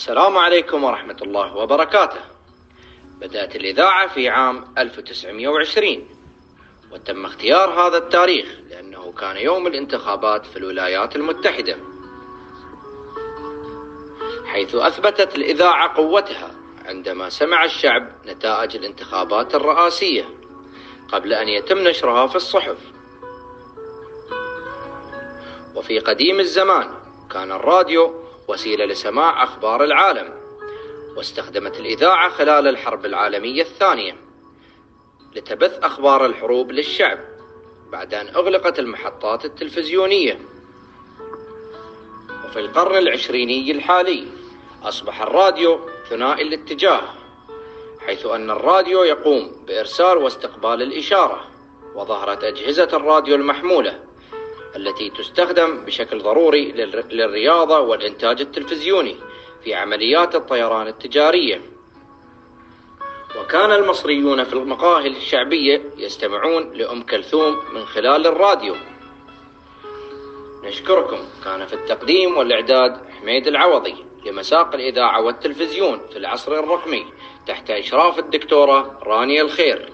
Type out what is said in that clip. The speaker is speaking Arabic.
السلام عليكم ورحمة الله وبركاته. بدأت الإذاعة في عام 1920 وتم اختيار هذا التاريخ لأنه كان يوم الانتخابات في الولايات المتحدة. حيث أثبتت الإذاعة قوتها عندما سمع الشعب نتائج الانتخابات الرئاسية قبل أن يتم نشرها في الصحف. وفي قديم الزمان كان الراديو وسيلة لسماع أخبار العالم واستخدمت الإذاعة خلال الحرب العالمية الثانية لتبث أخبار الحروب للشعب بعد أن أغلقت المحطات التلفزيونية. وفي القرن العشريني الحالي أصبح الراديو ثنائي الاتجاه حيث أن الراديو يقوم بإرسال واستقبال الإشارة وظهرت أجهزة الراديو المحمولة التي تستخدم بشكل ضروري للرياضة والإنتاج التلفزيوني في عمليات الطيران التجارية. وكان المصريون في المقاهي الشعبية يستمعون لأم كلثوم من خلال الراديو. نشكركم. كان في التقديم والإعداد حميد العوضي لمساق الإذاعة والتلفزيون في العصر الرقمي تحت إشراف الدكتورة رانيا الخير.